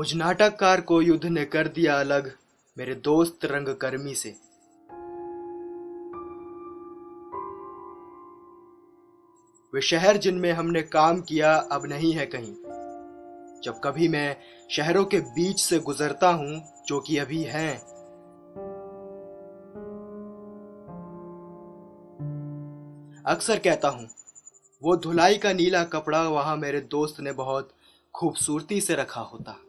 मुझ नाटककार को युद्ध ने कर दिया अलग, मेरे दोस्त रंगकर्मी से। वे शहर जिनमें हमने काम किया अब नहीं है कहीं। जब कभी मैं शहरों के बीच से गुजरता हूँ, जो कि अभी हैं, अक्सर कहता हूँ, वो धुलाई का नीला कपड़ा वहाँ मेरे दोस्त ने बहुत खूबसूरती से रखा होता।